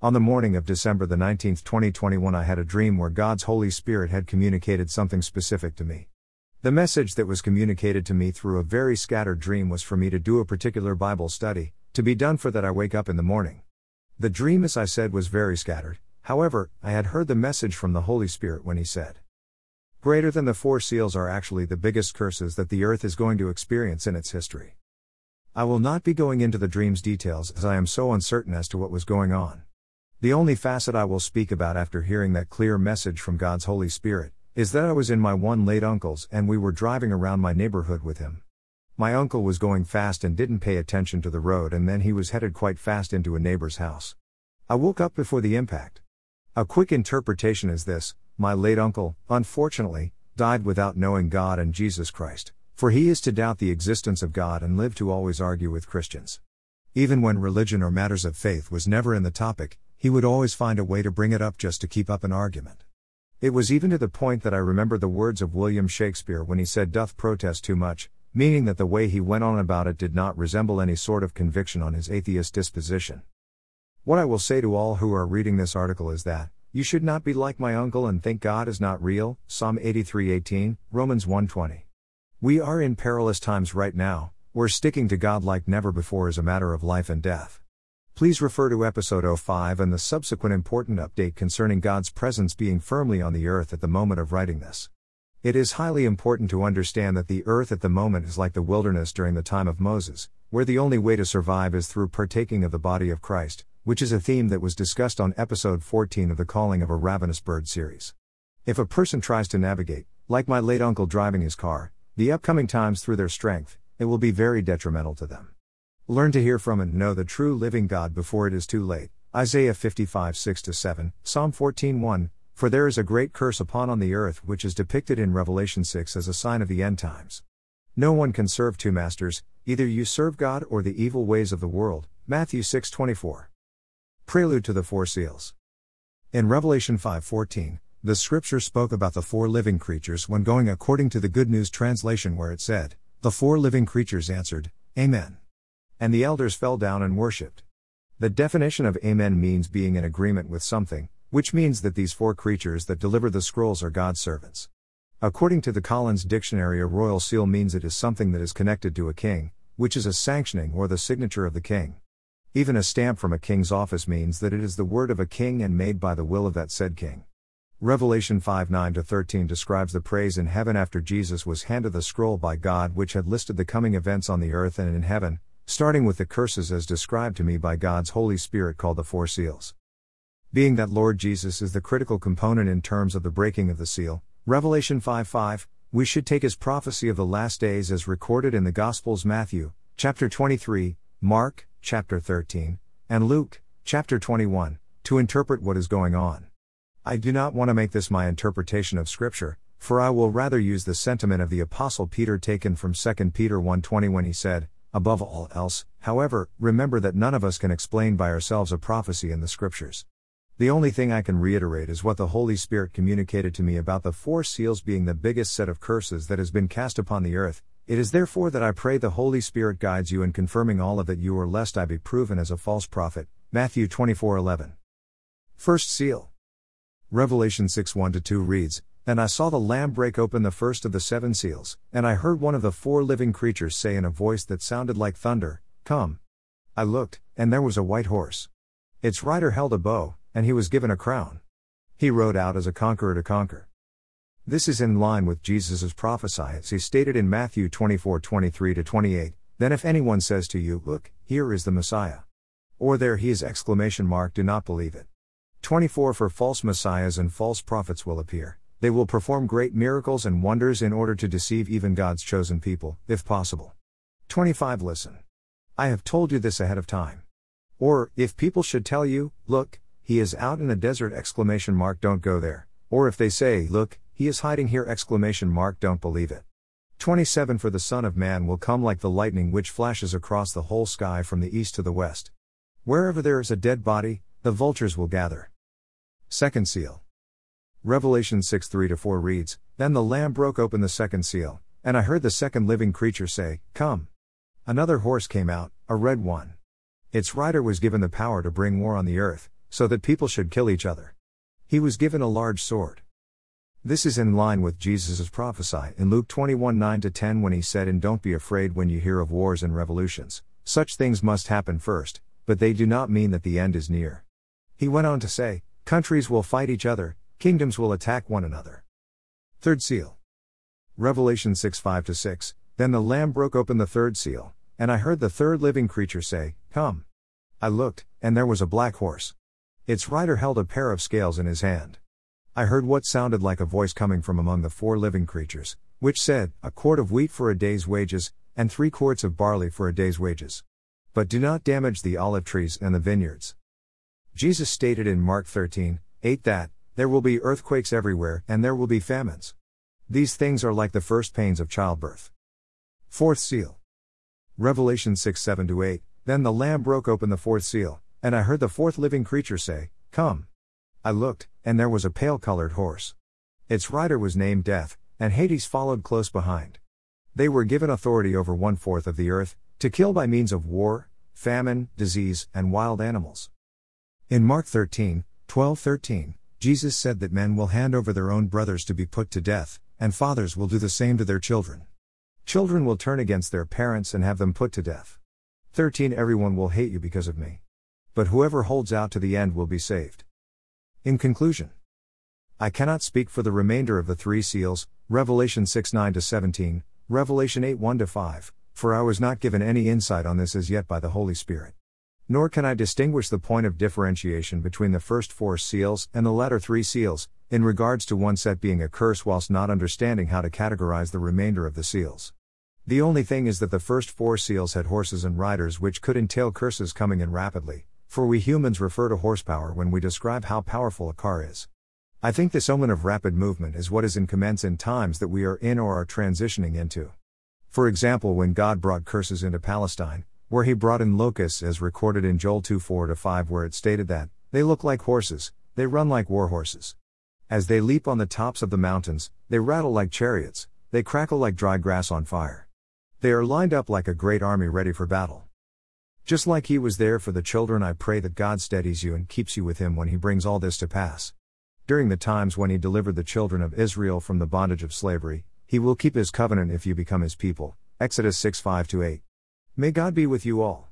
On the morning of December the 19th, 2021, I had a dream where God's Holy Spirit had communicated something specific to me. The message that was communicated to me through a very scattered dream was for me to do a particular Bible study, to be done for that I wake up in the morning. The dream, as I said, was very scattered, however, I had heard the message from the Holy Spirit when He said, Greater than the four seals are actually the biggest curses that the earth is going to experience in its history. I will not be going into the dream's details as I am so uncertain as to what was going on. The only facet I will speak about after hearing that clear message from God's Holy Spirit is that I was in my one late uncle's and we were driving around my neighborhood with him. My uncle was going fast and didn't pay attention to the road, and then he was headed quite fast into a neighbor's house. I woke up before the impact. A quick interpretation is this my late uncle, unfortunately, died without knowing God and Jesus Christ, for he is to doubt the existence of God and live to always argue with Christians. Even when religion or matters of faith was never in the topic, he would always find a way to bring it up just to keep up an argument. It was even to the point that I remember the words of William Shakespeare when he said, Doth protest too much, meaning that the way he went on about it did not resemble any sort of conviction on his atheist disposition. What I will say to all who are reading this article is that, you should not be like my uncle and think God is not real. Psalm 83:18, Romans 1:20. We are in perilous times right now, where sticking to God like never before is a matter of life and death. Please refer to episode 05 and the subsequent important update concerning God's presence being firmly on the earth at the moment of writing this. It is highly important to understand that the earth at the moment is like the wilderness during the time of Moses, where the only way to survive is through partaking of the body of Christ, which is a theme that was discussed on episode 14 of the Calling of a Ravenous Bird series. If a person tries to navigate, like my late uncle driving his car, the upcoming times through their strength, it will be very detrimental to them. Learn to hear from and know the true living God before it is too late. Isaiah 55 6 7, Psalm 14 1, For there is a great curse upon on the earth which is depicted in Revelation 6 as a sign of the end times. No one can serve two masters, either you serve God or the evil ways of the world. Matthew 6 24. Prelude to the Four Seals. In Revelation 5:14, the scripture spoke about the four living creatures when going according to the Good News translation where it said, "The four living creatures answered, Amen." And the elders fell down and worshipped. The definition of amen means being in agreement with something, which means that these four creatures that deliver the scrolls are God's servants. According to the Collins Dictionary, a royal seal means it is something that is connected to a king, which is a sanctioning or the signature of the king. Even a stamp from a king's office means that it is the word of a king and made by the will of that said king. Revelation 5 9 13 describes the praise in heaven after Jesus was handed the scroll by God which had listed the coming events on the earth and in heaven, starting with the curses as described to me by God's Holy Spirit called the four seals. Being that Lord Jesus is the critical component in terms of the breaking of the seal, Revelation 5 5, we should take his prophecy of the last days as recorded in the Gospels Matthew, chapter 23, Mark, chapter 13, and Luke, chapter 21, to interpret what is going on. I do not want to make this my interpretation of Scripture, for I will rather use the sentiment of the Apostle Peter taken from 2 Peter 1:20 when he said, Above all else, however, remember that none of us can explain by ourselves a prophecy in the Scriptures. The only thing I can reiterate is what the Holy Spirit communicated to me about the four seals being the biggest set of curses that has been cast upon the earth, it is therefore that I pray the Holy Spirit guides you in confirming all of it you or lest I be proven as a false prophet. Matthew 24:11. First seal. Revelation 6 1 2 reads, And I saw the Lamb break open the first of the seven seals, and I heard one of the four living creatures say in a voice that sounded like thunder, Come. I looked, and there was a white horse. Its rider held a bow, and he was given a crown. He rode out as a conqueror to conquer. This is in line with Jesus' prophecy as he stated in Matthew 24 23 28. Then if anyone says to you, Look, here is the Messiah. Or there he is exclamation mark do not believe it. 24 For false messiahs and false prophets will appear. They will perform great miracles and wonders in order to deceive even God's chosen people, if possible. 25 Listen. I have told you this ahead of time. Or, if people should tell you, Look, he is out in the desert exclamation mark don't go there. Or if they say, Look, he is hiding here exclamation mark don't believe it. 27 For the Son of Man will come like the lightning which flashes across the whole sky from the east to the west. Wherever there is a dead body, the vultures will gather. Second seal. Revelation 6 3 4 reads, Then the Lamb broke open the second seal, and I heard the second living creature say, Come. Another horse came out, a red one. Its rider was given the power to bring war on the earth, so that people should kill each other. He was given a large sword. This is in line with Jesus' prophesy in Luke 21 9 10 when he said, And don't be afraid when you hear of wars and revolutions, such things must happen first, but they do not mean that the end is near. He went on to say, Countries will fight each other, kingdoms will attack one another. Third seal. Revelation 6 5 6 Then the Lamb broke open the third seal, and I heard the third living creature say, Come. I looked, and there was a black horse. Its rider held a pair of scales in his hand. I heard what sounded like a voice coming from among the four living creatures, which said, A quart of wheat for a day's wages, and three quarts of barley for a day's wages. But do not damage the olive trees and the vineyards. Jesus stated in Mark 13, 8 that, There will be earthquakes everywhere, and there will be famines. These things are like the first pains of childbirth. Fourth seal. Revelation 6 7 8 Then the Lamb broke open the fourth seal, and I heard the fourth living creature say, Come. I looked, and there was a pale colored horse. Its rider was named Death, and Hades followed close behind. They were given authority over one fourth of the earth, to kill by means of war, famine, disease, and wild animals. In Mark 13, 12 13, Jesus said that men will hand over their own brothers to be put to death, and fathers will do the same to their children. Children will turn against their parents and have them put to death. 13 Everyone will hate you because of me. But whoever holds out to the end will be saved. In conclusion, I cannot speak for the remainder of the three seals, Revelation 6 9 17, Revelation 8 1 5, for I was not given any insight on this as yet by the Holy Spirit. Nor can I distinguish the point of differentiation between the first four seals and the latter three seals, in regards to one set being a curse, whilst not understanding how to categorize the remainder of the seals. The only thing is that the first four seals had horses and riders, which could entail curses coming in rapidly, for we humans refer to horsepower when we describe how powerful a car is. I think this omen of rapid movement is what is in commence in times that we are in or are transitioning into. For example, when God brought curses into Palestine, where he brought in locusts as recorded in Joel 2 4 5, where it stated that, they look like horses, they run like war horses. As they leap on the tops of the mountains, they rattle like chariots, they crackle like dry grass on fire. They are lined up like a great army ready for battle. Just like he was there for the children, I pray that God steadies you and keeps you with him when he brings all this to pass. During the times when he delivered the children of Israel from the bondage of slavery, he will keep his covenant if you become his people. Exodus 6 5 8. May God be with you all.